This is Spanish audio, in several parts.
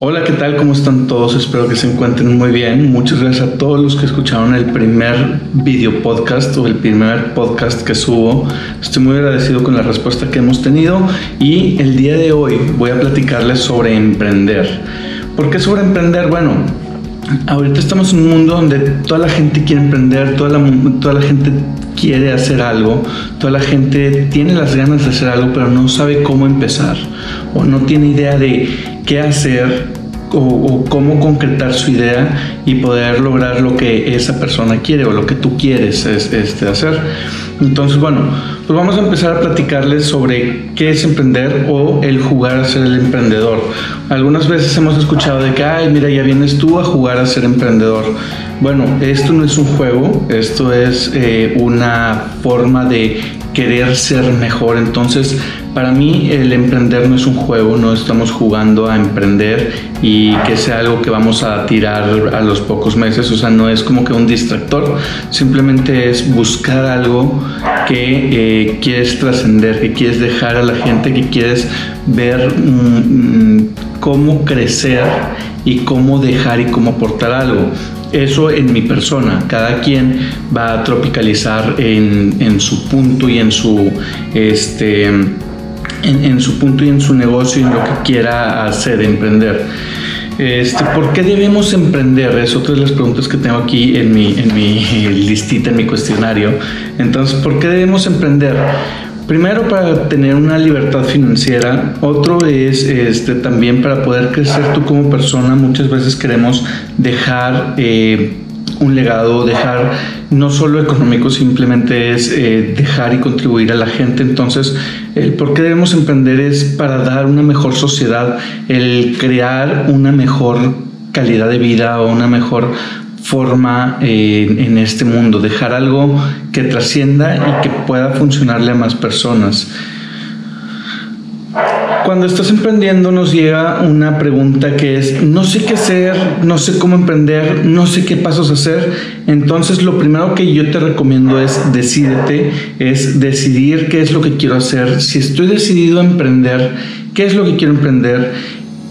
Hola, ¿qué tal? ¿Cómo están todos? Espero que se encuentren muy bien. Muchas gracias a todos los que escucharon el primer video podcast o el primer podcast que subo. Estoy muy agradecido con la respuesta que hemos tenido y el día de hoy voy a platicarles sobre emprender. ¿Por qué sobre emprender? Bueno, ahorita estamos en un mundo donde toda la gente quiere emprender, toda la, gente quiere hacer algo, toda la gente tiene las ganas de hacer algo, pero no sabe cómo empezar o no tiene idea de qué hacer o, cómo concretar su idea y poder lograr lo que esa persona quiere o lo que tú quieres este, hacer. Entonces, bueno, pues vamos a empezar a platicarles sobre qué es emprender o el jugar a ser el emprendedor. Algunas veces hemos escuchado de que, ay, mira, ya vienes tú a jugar a ser emprendedor. Bueno, esto no es un juego, esto es eh, una forma de querer ser mejor. Entonces, para mí el emprender no es un juego, no estamos jugando a emprender y que sea algo que vamos a tirar a los pocos meses, o sea, no es como que un distractor, simplemente es buscar algo que eh, quieres trascender, que quieres dejar a la gente, que quieres ver mm, mm, cómo crecer y cómo dejar y cómo aportar algo eso en mi persona. Cada quien va a tropicalizar en, su punto y en su este en, su punto y en su negocio y en lo que quiera hacer, emprender. Este, ¿Por qué debemos emprender? Es otra de las preguntas que tengo aquí en mi, en mi listita, en mi cuestionario. Entonces, ¿por qué debemos emprender? Primero para tener una libertad financiera, otro es este, también para poder crecer tú como persona. Muchas veces queremos dejar eh, un legado, dejar no solo económico, simplemente es eh, dejar y contribuir a la gente. Entonces, el por qué debemos emprender es para dar una mejor sociedad, el crear una mejor calidad de vida o una mejor forma eh, en este mundo, dejar algo que trascienda y que pueda funcionarle a más personas. Cuando estás emprendiendo nos llega una pregunta que es, no sé qué hacer, no sé cómo emprender, no sé qué pasos hacer. Entonces lo primero que yo te recomiendo es decídete, es decidir qué es lo que quiero hacer. Si estoy decidido a emprender, qué es lo que quiero emprender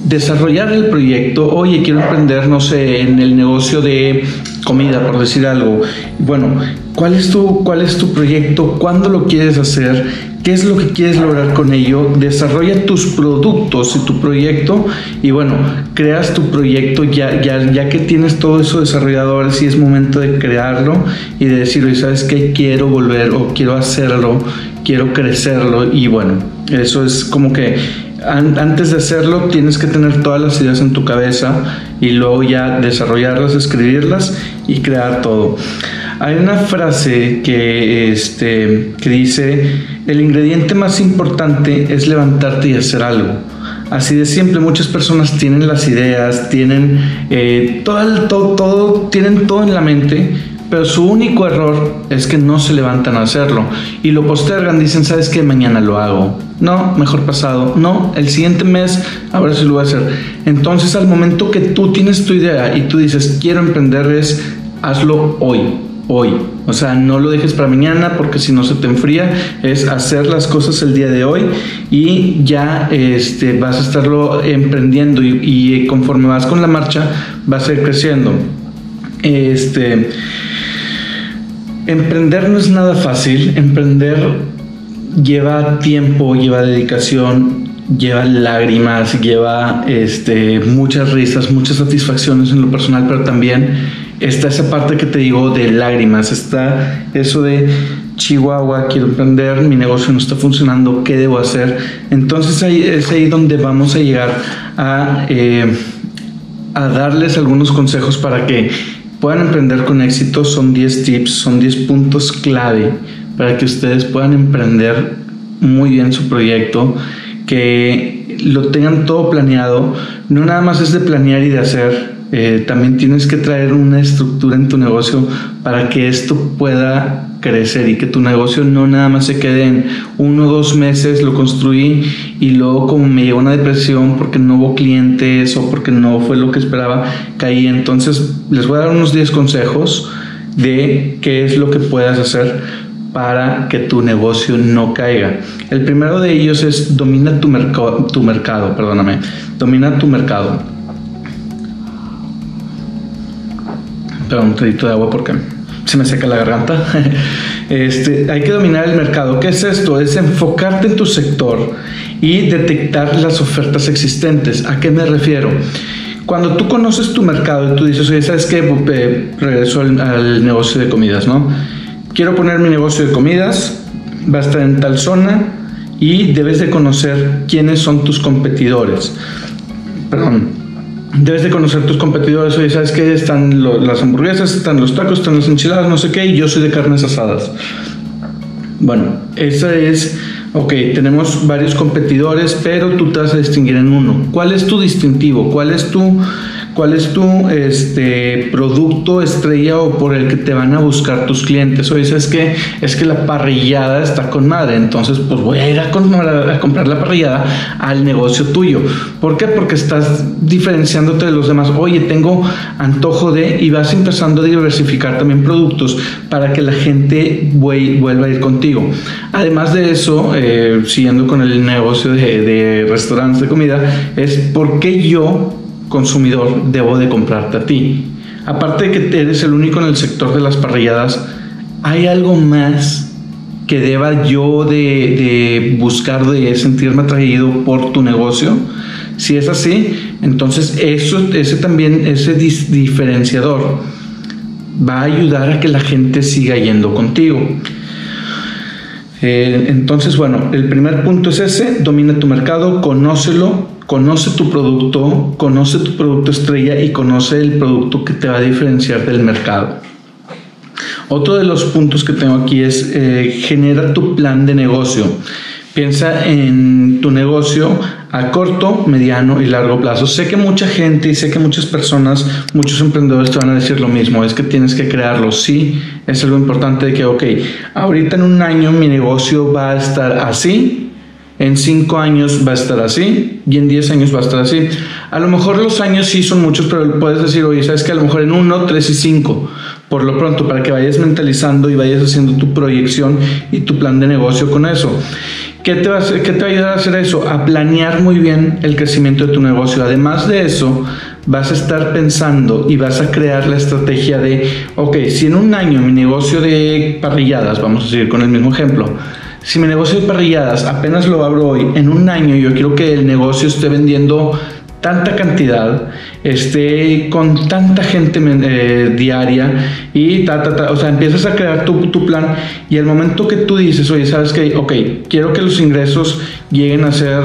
desarrollar el proyecto, oye, quiero emprender, no sé, en el negocio de comida, por decir algo. Bueno, ¿cuál es tu, cuál es tu proyecto? ¿Cuándo lo quieres hacer? ¿Qué es lo que quieres lograr con ello? Desarrolla tus productos y tu proyecto y bueno, creas tu proyecto ya, ya, ya que tienes todo eso desarrollado, ahora sí es momento de crearlo y de decir, oye, ¿sabes qué? Quiero volver o quiero hacerlo, quiero crecerlo y bueno, eso es como que antes de hacerlo tienes que tener todas las ideas en tu cabeza y luego ya desarrollarlas, escribirlas y crear todo. Hay una frase que, este, que dice, el ingrediente más importante es levantarte y hacer algo. Así de siempre, muchas personas tienen las ideas, tienen eh, todo, todo, tienen todo en la mente, pero su único error es que no se levantan a hacerlo y lo postergan, dicen, ¿sabes qué? Mañana lo hago. No, mejor pasado. No, el siguiente mes a ver si lo voy a hacer. Entonces al momento que tú tienes tu idea y tú dices, quiero emprender es, hazlo hoy, hoy. O sea, no lo dejes para mañana porque si no se te enfría. Es hacer las cosas el día de hoy y ya este, vas a estarlo emprendiendo y, y conforme vas con la marcha vas a ir creciendo. Este Emprender no es nada fácil. Emprender lleva tiempo, lleva dedicación, lleva lágrimas, lleva este, muchas risas, muchas satisfacciones en lo personal, pero también está esa parte que te digo de lágrimas, está eso de Chihuahua, quiero emprender, mi negocio no está funcionando, ¿qué debo hacer? Entonces ahí, es ahí donde vamos a llegar a, eh, a darles algunos consejos para que puedan emprender con éxito son 10 tips, son 10 puntos clave para que ustedes puedan emprender muy bien su proyecto, que lo tengan todo planeado, no nada más es de planear y de hacer, eh, también tienes que traer una estructura en tu negocio para que esto pueda crecer y que tu negocio no nada más se quede en uno o dos meses lo construí y luego como me llegó una depresión porque no hubo clientes o porque no fue lo que esperaba, caí. Entonces les voy a dar unos 10 consejos de qué es lo que puedas hacer para que tu negocio no caiga. El primero de ellos es domina tu, mercado tu mercado, perdóname, domina tu mercado. Perdón, un de agua porque se me seca la garganta. Este, hay que dominar el mercado. ¿Qué es esto? Es enfocarte en tu sector y detectar las ofertas existentes. ¿A qué me refiero? Cuando tú conoces tu mercado y tú dices, oye, ¿sabes qué? Eh, regreso al, al, negocio de comidas, ¿no? Quiero poner mi negocio de comidas, va a estar en tal zona y debes de conocer quiénes son tus competidores. Perdón, debes de conocer tus competidores. Oye, ¿sabes qué? Están las hamburguesas, están los tacos, están las enchiladas, no sé qué, y yo soy de carnes asadas. Bueno, esa es, ok, tenemos varios competidores, pero tú te vas a distinguir en uno. ¿Cuál es tu distintivo? ¿Cuál es tu ¿Cuál es tu este, producto estrella o por el que te van a buscar tus clientes? Oye, ¿sabes qué? Es que la parrillada está con madre, entonces pues voy a ir a, comprar la parrillada al negocio tuyo. ¿Por qué? Porque estás diferenciándote de los demás. Oye, tengo antojo de y vas empezando a diversificar también productos para que la gente vuelva a ir contigo. Además de eso, eh, siguiendo con el negocio de, de restaurantes de comida, es porque yo consumidor debo de comprarte a ti. Aparte de que eres el único en el sector de las parrilladas, ¿hay algo más que deba yo de, buscar, de sentirme atraído por tu negocio? Si es así, entonces eso, ese también, ese diferenciador va a ayudar a que la gente siga yendo contigo. Eh, entonces, bueno, el primer punto es ese, domina tu mercado, conócelo, Conoce tu producto, conoce tu producto estrella y conoce el producto que te va a diferenciar del mercado. Otro de los puntos que tengo aquí es eh, genera tu plan de negocio. Piensa en tu negocio a corto, mediano y largo plazo. Sé que mucha gente y sé que muchas personas, muchos emprendedores te van a decir lo mismo, es que tienes que crearlo. Sí, es algo importante de que, ok, ahorita en un año mi negocio va a estar así, en cinco años va a estar así y en diez años va a estar así. A lo mejor los años sí son muchos, pero puedes decir, oye, sabes que a lo mejor en uno, tres y cinco, por lo pronto, para que vayas mentalizando y vayas haciendo tu proyección y tu plan de negocio con eso. ¿Qué te, va a, qué te va a ayudar a hacer eso? A planear muy bien el crecimiento de tu negocio. Además de eso, vas a estar pensando y vas a crear la estrategia de, ok, si en un año mi negocio de parrilladas, vamos a seguir con el mismo ejemplo, si mi negocio de parrilladas apenas lo abro hoy, en un año yo quiero que el negocio esté vendiendo tanta cantidad, esté con tanta gente eh, diaria y ta, ta, ta, o sea, empiezas a crear tu, tu, plan y el momento que tú dices, oye, sabes que, ok, quiero que los ingresos lleguen a ser,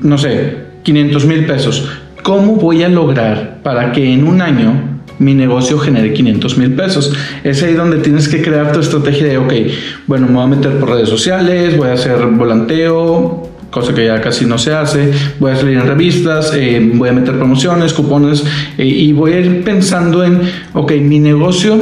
no sé, 500 mil pesos, ¿cómo voy a lograr para que en un año mi negocio genere 500 mil pesos. Es ahí donde tienes que crear tu estrategia de, ok, bueno, me voy a meter por redes sociales, voy a hacer volanteo, cosa que ya casi no se hace, voy a salir en revistas, eh, voy a meter promociones, cupones eh, y voy a ir pensando en, ok, mi negocio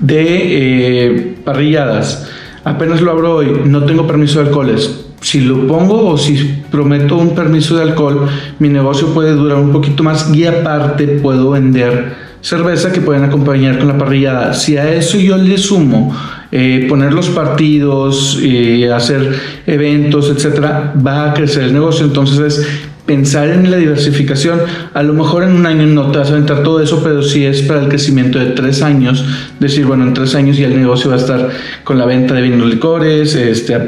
de eh, parrilladas, apenas lo abro hoy, no tengo permiso de alcoholes. Si lo pongo o si prometo un permiso de alcohol, mi negocio puede durar un poquito más y aparte puedo vender cerveza que pueden acompañar con la parrillada. Si a eso yo le sumo eh, poner los partidos, y hacer eventos, etcétera, va a crecer el negocio. Entonces es pensar en la diversificación. A lo mejor en un año no te vas a aventar todo eso, pero si es para el crecimiento de tres años, decir, bueno, en tres años ya el negocio va a estar con la venta de vinos licores, este,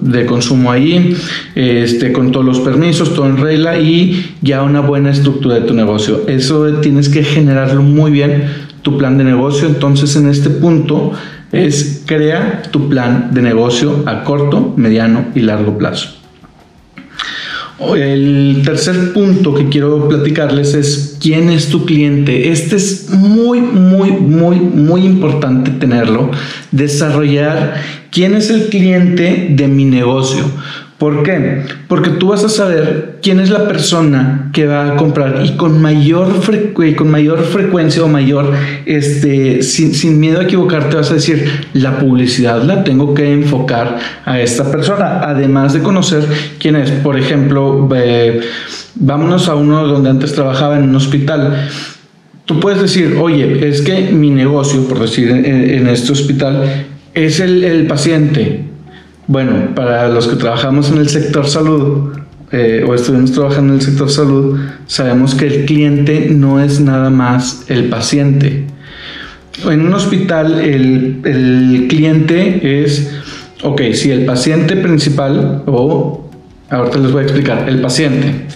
de consumo ahí, este, con todos los permisos, todo en regla y ya una buena estructura de tu negocio. Eso tienes que generarlo muy bien, tu plan de negocio. Entonces, en este punto es crea tu plan de negocio a corto, mediano y largo plazo. El tercer punto que quiero platicarles es quién es tu cliente. Este es muy, muy, muy, muy importante tenerlo. Desarrollar quién es el cliente de mi negocio. ¿Por qué? Porque tú vas a saber quién es la persona que va a comprar y con mayor, con mayor frecuencia o mayor, este, sin, miedo a equivocarte, vas a decir, la publicidad la tengo que enfocar a esta persona, además de conocer quién es. Por ejemplo, vámonos a uno donde antes trabajaba en un hospital. Tú puedes decir, oye, es que mi negocio, por decir en, este hospital, es el, el paciente bueno, para los que trabajamos en el sector salud eh, o estuvimos trabajando en el sector salud, sabemos que el cliente no es nada más el paciente. en un hospital el, el cliente es, ok, si el paciente principal o, ahorita les voy a explicar, el paciente.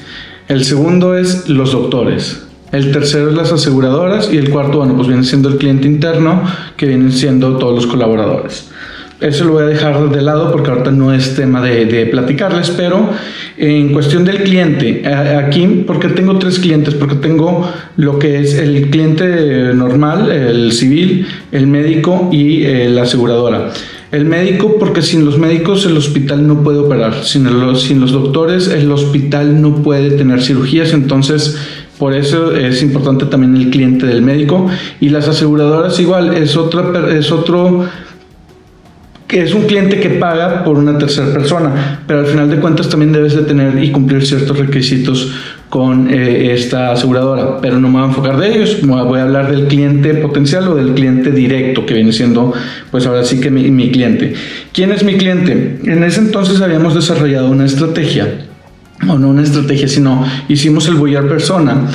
El segundo es los doctores. El tercero es las aseguradoras y el cuarto, bueno, pues viene siendo el cliente interno, que vienen siendo todos los colaboradores. Eso lo voy a dejar de lado porque ahorita no es tema de, platicarles, pero en cuestión del cliente, aquí, porque tengo tres clientes, porque tengo lo que es el cliente normal, el civil, el médico y eh, la aseguradora. El médico, porque sin los médicos el hospital no puede operar, sin los, sin los doctores el hospital no puede tener cirugías, entonces por eso es importante también el cliente del médico. Y las aseguradoras igual, es, otra, es otro que es un cliente que paga por una tercera persona, pero al final de cuentas también debes de tener y cumplir ciertos requisitos con eh, esta aseguradora, pero no me voy a enfocar de ellos, voy a hablar del cliente potencial o del cliente directo, que viene siendo, pues ahora sí que mi, cliente. ¿Quién es mi cliente? En ese entonces habíamos desarrollado una estrategia, o no una estrategia, sino hicimos el Boyar Persona,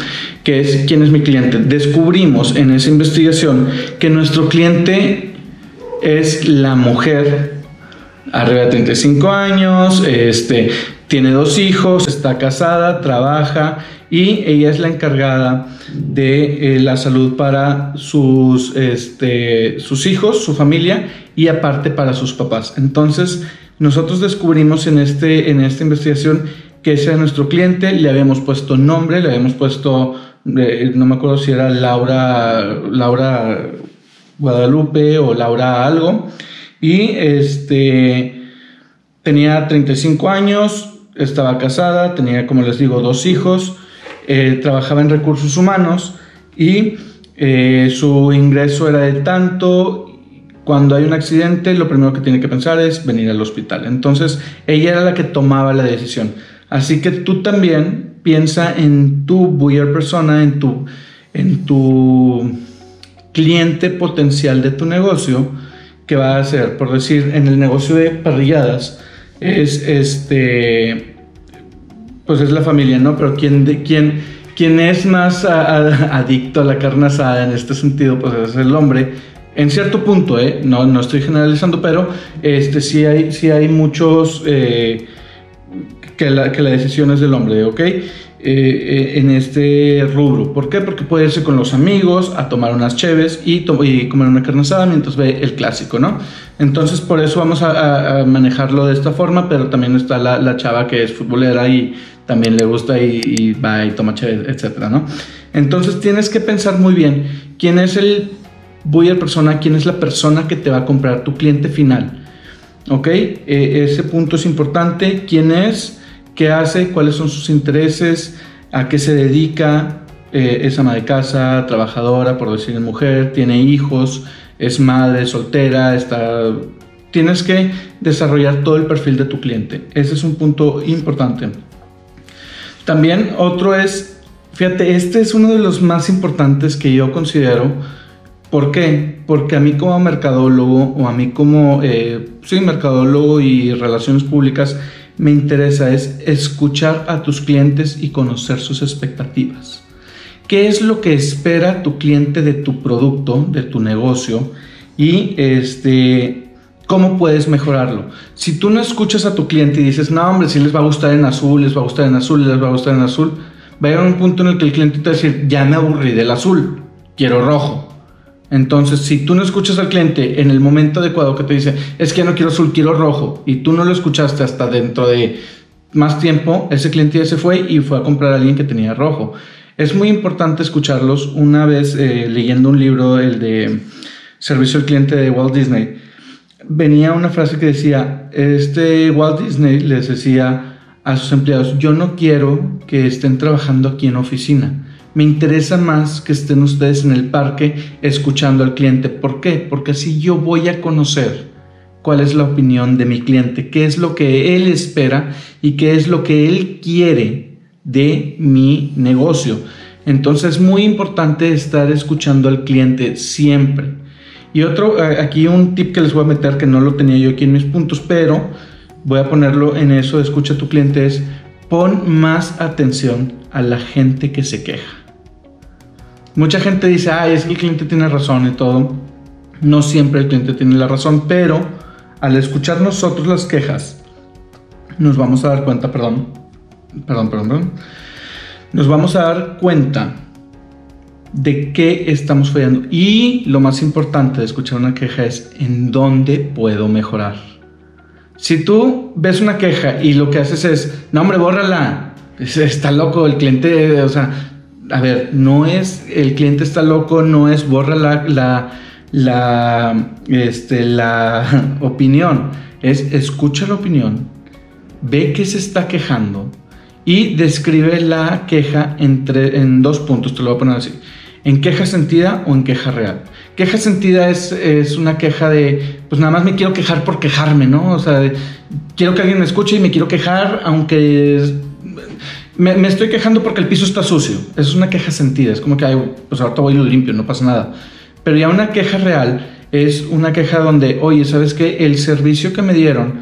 que es quién es mi cliente. Descubrimos en esa investigación que nuestro cliente es la mujer arriba de 35 años, este, tiene dos hijos, está casada, trabaja y ella es la encargada de eh, la salud para sus, este, sus hijos, su familia y aparte para sus papás. Entonces, nosotros descubrimos en, este, en esta investigación que ese era nuestro cliente, le habíamos puesto nombre, le habíamos puesto, eh, no me acuerdo si era Laura, Laura Guadalupe o Laura algo. Y este tenía 35 años, estaba casada, tenía, como les digo, dos hijos, eh, trabajaba en recursos humanos y eh, su ingreso era de tanto. Cuando hay un accidente, lo primero que tiene que pensar es venir al hospital. Entonces, ella era la que tomaba la decisión. Así que tú también piensa en tu buyer persona, en tu, en tu cliente potencial de tu negocio que va a ser, por decir, en el negocio de parrilladas, es este, pues es la familia, ¿no? Pero quién, de, quién, quién es más adicto a la carne asada en este sentido, pues es el hombre. En cierto punto, ¿eh? No, no estoy generalizando, pero este, sí, hay, sí hay muchos eh, que, la, que la decisión es del hombre, ¿ok? Eh, en este rubro. ¿Por qué? Porque puede irse con los amigos a tomar unas cheves y, comer una carne asada mientras ve el clásico, ¿no? Entonces por eso vamos a, manejarlo de esta forma, pero también está la, chava que es futbolera y también le gusta y, va y toma cheves, etcétera, ¿no? Entonces tienes que pensar muy bien quién es el buyer persona, quién es la persona que te va a comprar, tu cliente final. ¿Ok? Eh, ese punto es importante. ¿Quién es? Qué hace, cuáles son sus intereses, a qué se dedica, eh, es ama de casa, trabajadora, por decir mujer, tiene hijos, es madre, soltera, está... Tienes que desarrollar todo el perfil de tu cliente. Ese es un punto importante. También otro es, fíjate, este es uno de los más importantes que yo considero. ¿Por qué? Porque a mí como mercadólogo o a mí como, eh, soy mercadólogo y relaciones públicas, me interesa es escuchar a tus clientes y conocer sus expectativas. ¿Qué es lo que espera tu cliente de tu producto, de tu negocio? Y este, ¿cómo puedes mejorarlo? Si tú no escuchas a tu cliente y dices, no, hombre, si les va a gustar en azul, les va a gustar en azul, les va a gustar en azul, va a llegar un punto en el que el cliente te va a decir, ya me aburrí del azul, quiero rojo. Entonces, si tú no escuchas al cliente en el momento adecuado que te dice, es que no quiero azul, quiero rojo, y tú no lo escuchaste hasta dentro de más tiempo, ese cliente ya se fue y fue a comprar a alguien que tenía rojo. Es muy importante escucharlos. Una vez eh, leyendo un libro, el de Servicio al Cliente de Walt Disney, venía una frase que decía, este Walt Disney les decía a sus empleados, yo no quiero que estén trabajando aquí en oficina me interesa más que estén ustedes en el parque escuchando al cliente. ¿Por qué? Porque así yo voy a conocer cuál es la opinión de mi cliente, qué es lo que él espera y qué es lo que él quiere de mi negocio. Entonces es muy importante estar escuchando al cliente siempre. Y otro, aquí un tip que les voy a meter que no lo tenía yo aquí en mis puntos, pero voy a ponerlo en eso, escucha a tu cliente, es pon más atención a la gente que se queja. Mucha gente dice, ay, es que el cliente tiene razón y todo. No siempre el cliente tiene la razón, pero al escuchar nosotros las quejas, nos vamos a dar cuenta, perdón, perdón, perdón, perdón, nos vamos a dar cuenta de qué estamos fallando. Y lo más importante de escuchar una queja es en dónde puedo mejorar. Si tú ves una queja y lo que haces es, no hombre, bórrala, está loco el cliente, o sea, a ver, no es, el cliente está loco, no es borra la, la, este, la opinión, es escucha la opinión, ve que se está quejando y describe la queja entre, en dos puntos, te lo voy a poner así en queja sentida o en queja real. Queja sentida es, es, una queja de, pues nada más me quiero quejar por quejarme, ¿no? O sea, quiero que alguien me escuche y me quiero quejar, aunque me, estoy quejando porque el piso está sucio. es una queja sentida, es como que, ay, pues ahorita voy y lo limpio, no pasa nada. Pero ya una queja real es una queja donde, oye, ¿sabes qué? El servicio que me dieron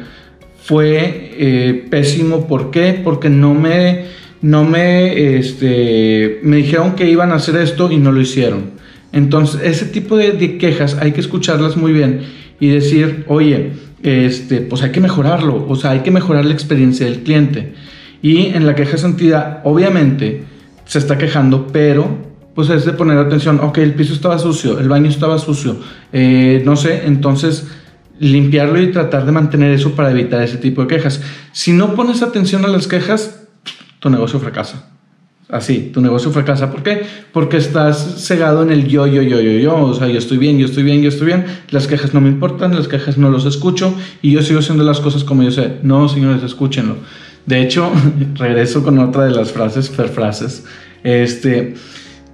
fue eh, pésimo. ¿Por qué? Porque no me no me, este, me dijeron que iban a hacer esto y no lo hicieron. Entonces, ese tipo de, quejas hay que escucharlas muy bien y decir, oye, este, pues hay que mejorarlo, o sea, hay que mejorar la experiencia del cliente. Y en la queja sentida, obviamente, se está quejando, pero pues es de poner atención, ok, el piso estaba sucio, el baño estaba sucio, eh, no sé, entonces limpiarlo y tratar de mantener eso para evitar ese tipo de quejas. Si no pones atención a las quejas, tu negocio fracasa. Así, tu negocio fracasa. ¿Por qué? Porque estás cegado en el yo, yo, yo, yo, yo. O sea, yo estoy bien, yo estoy bien, yo estoy bien. Las quejas no me importan, las quejas no los escucho y yo sigo haciendo las cosas como yo sé. No, señores, escúchenlo. De hecho, regreso con otra de las frases, frases. Este,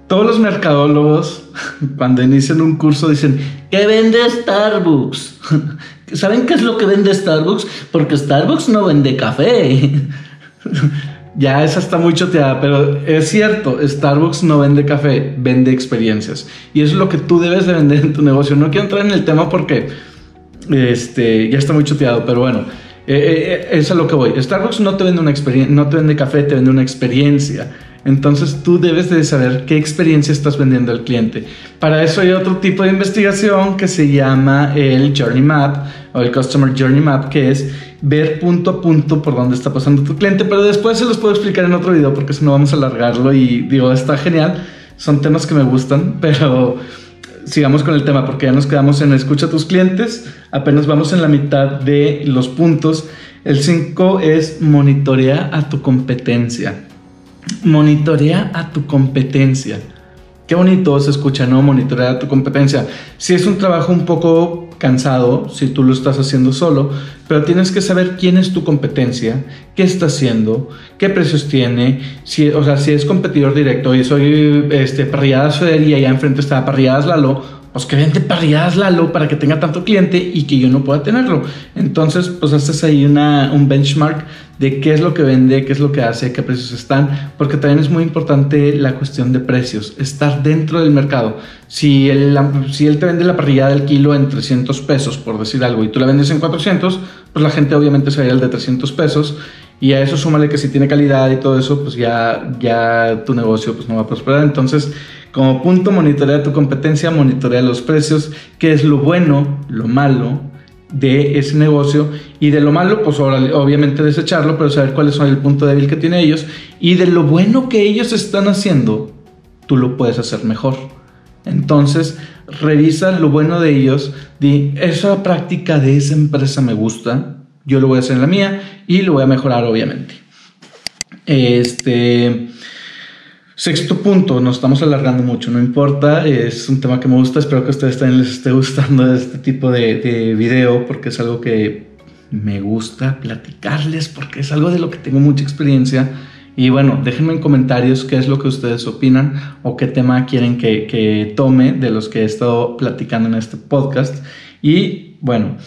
todos los mercadólogos, cuando inician un curso, dicen, ¿qué vende Starbucks? ¿Saben qué es lo que vende Starbucks? Porque Starbucks no vende café. Ya esa está muy choteada, pero es cierto, Starbucks no vende café, vende experiencias. Y eso es lo que tú debes de vender en tu negocio. No quiero entrar en el tema porque este, ya está muy choteado, pero bueno, eh, eh, eh, eso es lo que voy. Starbucks no te vende una experiencia, no te vende café, te vende una experiencia. Entonces tú debes de saber qué experiencia estás vendiendo al cliente. Para eso hay otro tipo de investigación que se llama el Journey Map o el Customer Journey Map, que es ver punto a punto por dónde está pasando tu cliente. Pero después se los puedo explicar en otro video porque si no vamos a alargarlo y digo, está genial. Son temas que me gustan, pero sigamos con el tema porque ya nos quedamos en escucha a tus clientes. Apenas vamos en la mitad de los puntos. El 5 es monitorea a tu competencia monitorea a tu competencia. Qué bonito se escucha, ¿no? Monitorea a tu competencia. Si es un trabajo un poco cansado, si tú lo estás haciendo solo, pero tienes que saber quién es tu competencia, qué está haciendo, qué precios tiene, si, o sea, si es competidor directo y soy este, parrilladas Feder y allá enfrente está parrilladas Lalo, pues que vente parrilladas Lalo para que tenga tanto cliente y que yo no pueda tenerlo. Entonces, pues haces ahí una, un benchmark de qué es lo que vende, qué es lo que hace, qué precios están, porque también es muy importante la cuestión de precios, estar dentro del mercado. Si él, si él te vende la parrillada del kilo en 300 pesos, por decir algo, y tú la vendes en 400, pues la gente obviamente se va al de 300 pesos. Y a eso súmale que si tiene calidad y todo eso, pues ya, ya tu negocio pues no va a prosperar. Entonces, como punto, monitorea tu competencia, monitorea los precios, qué es lo bueno, lo malo, de ese negocio y de lo malo, pues obviamente desecharlo, pero saber cuáles son el punto débil que tiene ellos y de lo bueno que ellos están haciendo, tú lo puedes hacer mejor. Entonces, revisa lo bueno de ellos, di, esa práctica de esa empresa me gusta, yo lo voy a hacer en la mía y lo voy a mejorar obviamente. Este, Sexto punto, nos estamos alargando mucho, no importa, es un tema que me gusta, espero que a ustedes también les esté gustando este tipo de, de video porque es algo que me gusta platicarles porque es algo de lo que tengo mucha experiencia. Y bueno, déjenme en comentarios qué es lo que ustedes opinan o qué tema quieren que, que tome de los que he estado platicando en este podcast. Y bueno,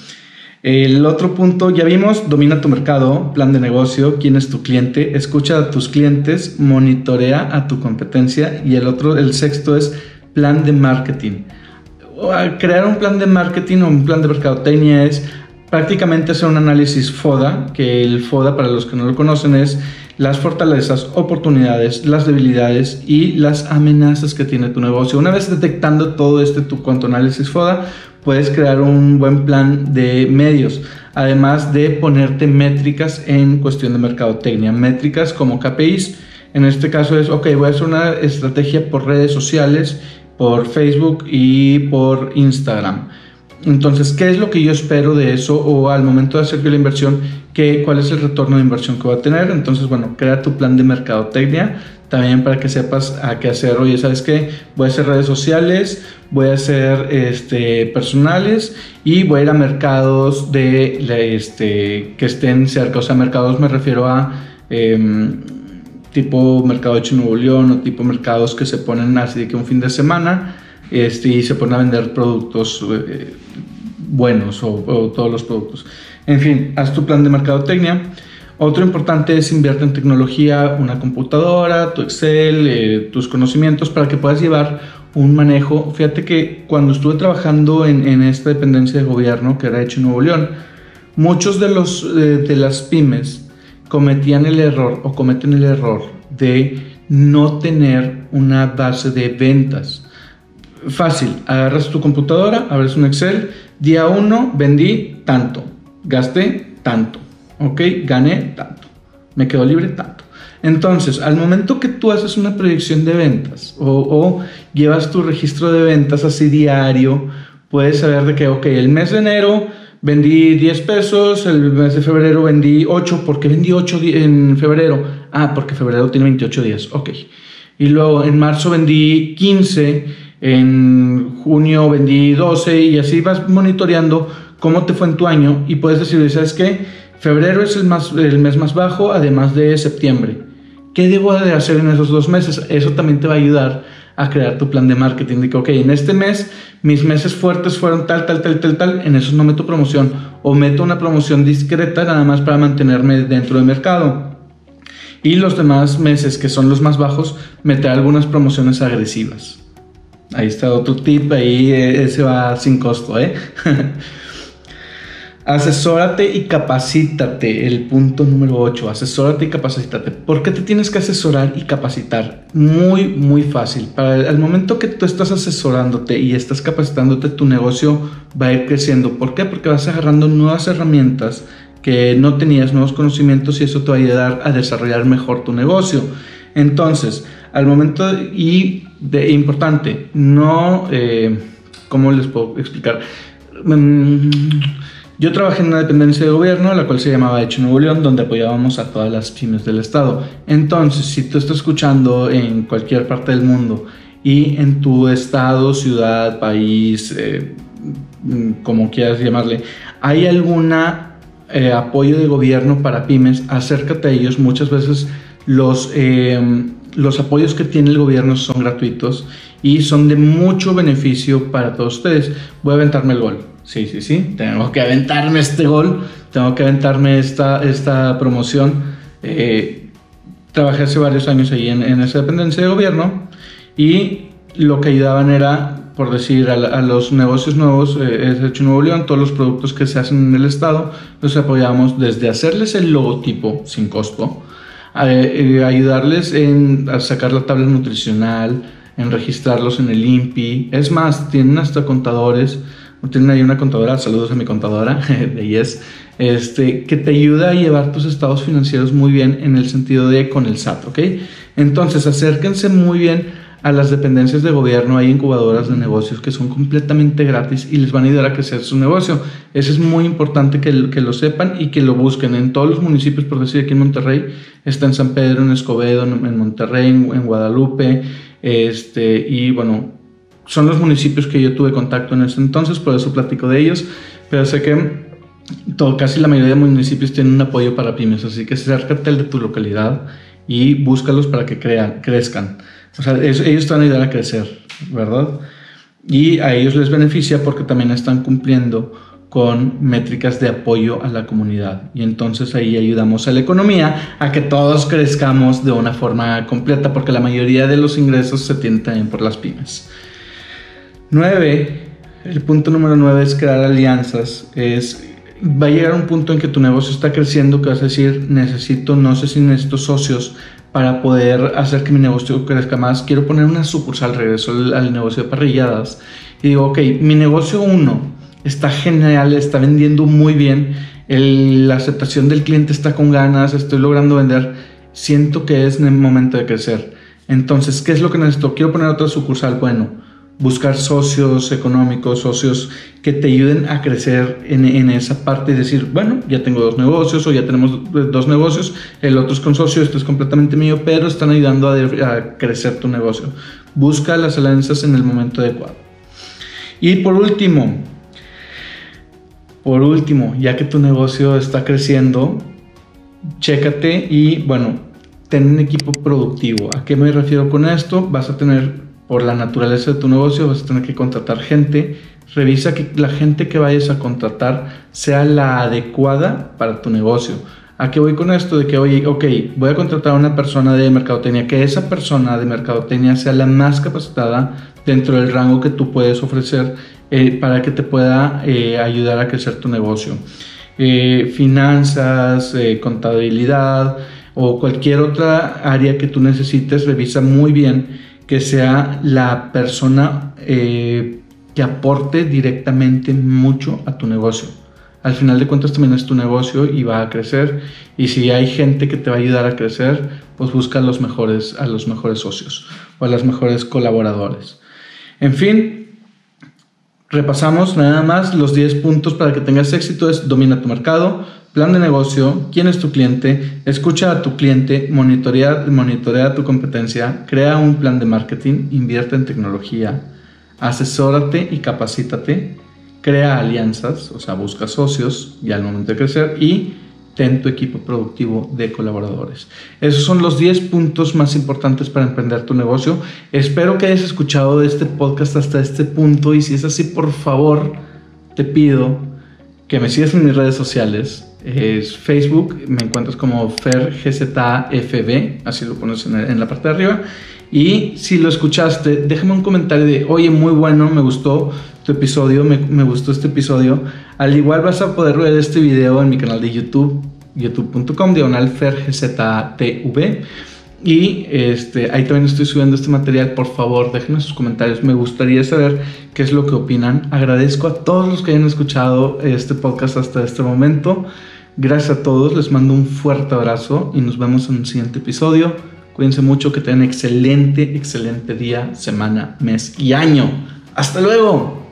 el otro punto, ya vimos, domina tu mercado, plan de negocio, quién es tu cliente, escucha a tus clientes, monitorea a tu competencia y el otro, el sexto es plan de marketing. Crear un plan de marketing o un plan de mercadotecnia es prácticamente hacer un análisis FODA, que el FODA para los que no lo conocen es las fortalezas, oportunidades, las debilidades y las amenazas que tiene tu negocio. Una vez detectando todo este tu cuanto análisis FODA, puedes crear un buen plan de medios, además de ponerte métricas en cuestión de mercadotecnia, métricas como KPIs. En este caso es, ok, voy a hacer una estrategia por redes sociales, por Facebook y por Instagram. Entonces, ¿qué es lo que yo espero de eso? O al momento de hacer la inversión, ¿qué, ¿cuál es el retorno de inversión que va a tener? Entonces, bueno, crea tu plan de mercadotecnia también para que sepas a qué hacer. Oye, ¿sabes qué? Voy a hacer redes sociales, voy a hacer este, personales y voy a ir a mercados de, este, que estén cerca. O sea, mercados me refiero a em, tipo mercado de Nuevo León o tipo mercados que se ponen así de que un fin de semana este, y se ponen a vender productos eh, buenos o, o todos los productos. En fin, haz tu plan de mercadotecnia otro importante es invierte en tecnología, una computadora, tu Excel, eh, tus conocimientos para que puedas llevar un manejo. Fíjate que cuando estuve trabajando en, esta dependencia de gobierno que era hecho en Nuevo León, muchos de, los, eh, de las pymes cometían el error o cometen el error de no tener una base de ventas. Fácil, agarras tu computadora, abres un Excel, día 1 vendí tanto, gasté tanto ok, gané tanto, me quedo libre tanto. Entonces, al momento que tú haces una proyección de ventas o, llevas tu registro de ventas así diario, puedes saber de que, ok, el mes de enero vendí 10 pesos, el mes de febrero vendí 8, ¿por qué vendí 8 en febrero? Ah, porque febrero tiene 28 días, ok. Y luego en marzo vendí 15, en junio vendí 12 y así vas monitoreando cómo te fue en tu año y puedes decir, ¿sabes qué? Febrero es el, mes más bajo, además de septiembre. ¿Qué debo de hacer en esos dos meses? Eso también te va a ayudar a crear tu plan de marketing. De que, ok, en este mes mis meses fuertes fueron tal, tal, tal, tal, tal, en esos no meto promoción o meto una promoción discreta nada más para mantenerme dentro del mercado. Y los demás meses, que son los más bajos, meter algunas promociones agresivas. Ahí está otro tip, ahí eh, ese va sin costo, ¿eh? Asesórate y capacítate. El punto número 8. Asesórate y capacítate. ¿Por qué te tienes que asesorar y capacitar? Muy, muy fácil. Para el, momento que tú estás asesorándote y estás capacitándote, tu negocio va a ir creciendo. ¿Por qué? Porque vas agarrando nuevas herramientas que no tenías, nuevos conocimientos y eso te va a ayudar a desarrollar mejor tu negocio. Entonces, al momento y de importante, no, eh, ¿cómo les puedo explicar? Mm, yo trabajé en una dependencia de gobierno, la cual se llamaba Hecho Nuevo León, donde apoyábamos a todas las pymes del estado. Entonces, si tú estás escuchando en cualquier parte del mundo y en tu estado, ciudad, país, eh, como quieras llamarle, hay alguna eh, apoyo de gobierno para pymes, acércate a ellos. Muchas veces los, eh, los apoyos que tiene el gobierno son gratuitos y son de mucho beneficio para todos ustedes. Voy a aventarme el gol. Sí, sí, sí. Tengo que aventarme este gol, tengo que aventarme esta, esta promoción. Eh, trabajé hace varios años ahí en, esa dependencia de gobierno y lo que ayudaban era, por decir, a, los negocios nuevos, eh, hecho Nuevo León, todos los productos que se hacen en el estado, los apoyamos desde hacerles el logotipo sin costo, eh, ayudarles en a sacar la tabla nutricional, en registrarlos en el INPI. Es más, tienen hasta contadores tienen ahí una contadora, saludos a mi contadora de IES, este, que te ayuda a llevar tus estados financieros muy bien en el sentido de con el SAT, ¿ok? Entonces acérquense muy bien a las dependencias de gobierno, hay incubadoras de negocios que son completamente gratis y les van a ayudar a crecer su negocio. Eso es muy importante que, que lo sepan y que lo busquen en todos los municipios, por decir aquí en Monterrey, está en San Pedro, en Escobedo, en Monterrey, en, Guadalupe, este, y bueno, son los municipios que yo tuve contacto en ese entonces, por eso platico de ellos, pero sé que casi la mayoría de municipios tienen un apoyo para pymes, así que acércate al de tu localidad y búscalos para que crean, crezcan. O sea, ellos te van a ayudar a crecer, ¿verdad? Y a ellos les beneficia porque también están cumpliendo con métricas de apoyo a la comunidad. Y entonces ahí ayudamos a la economía a que todos crezcamos de una forma completa, porque la mayoría de los ingresos se tienen también por las pymes. 9. El punto número 9 es crear alianzas. Es va a llegar un punto en que tu negocio está creciendo que vas a decir, necesito, no sé si necesito socios para poder hacer que mi negocio crezca más. Quiero poner una sucursal, regreso al, negocio de parrilladas. Y digo, ok, mi negocio 1 está genial, está vendiendo muy bien, la aceptación del cliente está con ganas, estoy logrando vender, siento que es el momento de crecer. Entonces, ¿qué es lo que necesito? Quiero poner otra sucursal. Bueno, buscar socios económicos, socios que te ayuden a crecer en, esa parte y decir, bueno, ya tengo dos negocios o ya tenemos dos negocios, el otro es con socios, esto es completamente mío, pero están ayudando a, crecer tu negocio. Busca las alianzas en el momento adecuado. Y por último, por último, ya que tu negocio está creciendo, chécate y bueno, ten un equipo productivo. ¿A qué me refiero con esto? Vas a tener por la naturaleza de tu negocio vas a tener que contratar gente. Revisa que la gente que vayas a contratar sea la adecuada para tu negocio. ¿A qué voy con esto? De que, oye, ok, voy a contratar a una persona de mercadotecnia, que esa persona de mercadotecnia sea la más capacitada dentro del rango que tú puedes ofrecer eh, para que te pueda eh, ayudar a crecer tu negocio. Eh, finanzas, contabilidad o cualquier otra área que tú necesites, revisa muy bien que sea la persona eh, que aporte directamente mucho a tu negocio. Al final de cuentas también es tu negocio y va a crecer. Y si hay gente que te va a ayudar a crecer, pues busca los mejores, a los mejores socios o a los mejores colaboradores. En fin, repasamos nada más los 10 puntos para que tengas éxito. Es domina tu mercado, plan de negocio, quién es tu cliente, escucha a tu cliente, monitorea, monitorea tu competencia, crea un plan de marketing, invierte en tecnología, asesórate y capacítate, crea alianzas, o sea, busca socios ya al momento de crecer y ten tu equipo productivo de colaboradores. Esos son los 10 puntos más importantes para emprender tu negocio. Espero que hayas escuchado este podcast hasta este punto y si es así, por favor, te pido que me sigas en mis redes sociales, es Facebook, me encuentras como FerGZFB, así lo pones en, la parte de arriba. Y si lo escuchaste, déjame un comentario de, oye, muy bueno, me gustó tu episodio, me, gustó este episodio. Al igual vas a poder ver este video en mi canal de YouTube, youtube.com, diagonal FerGZTV. Y este, ahí también estoy subiendo este material. Por favor, déjenme sus comentarios. Me gustaría saber qué es lo que opinan. Agradezco a todos los que hayan escuchado este podcast hasta este momento. Gracias a todos. Les mando un fuerte abrazo y nos vemos en un siguiente episodio. Cuídense mucho, que tengan excelente, excelente día, semana, mes y año. Hasta luego.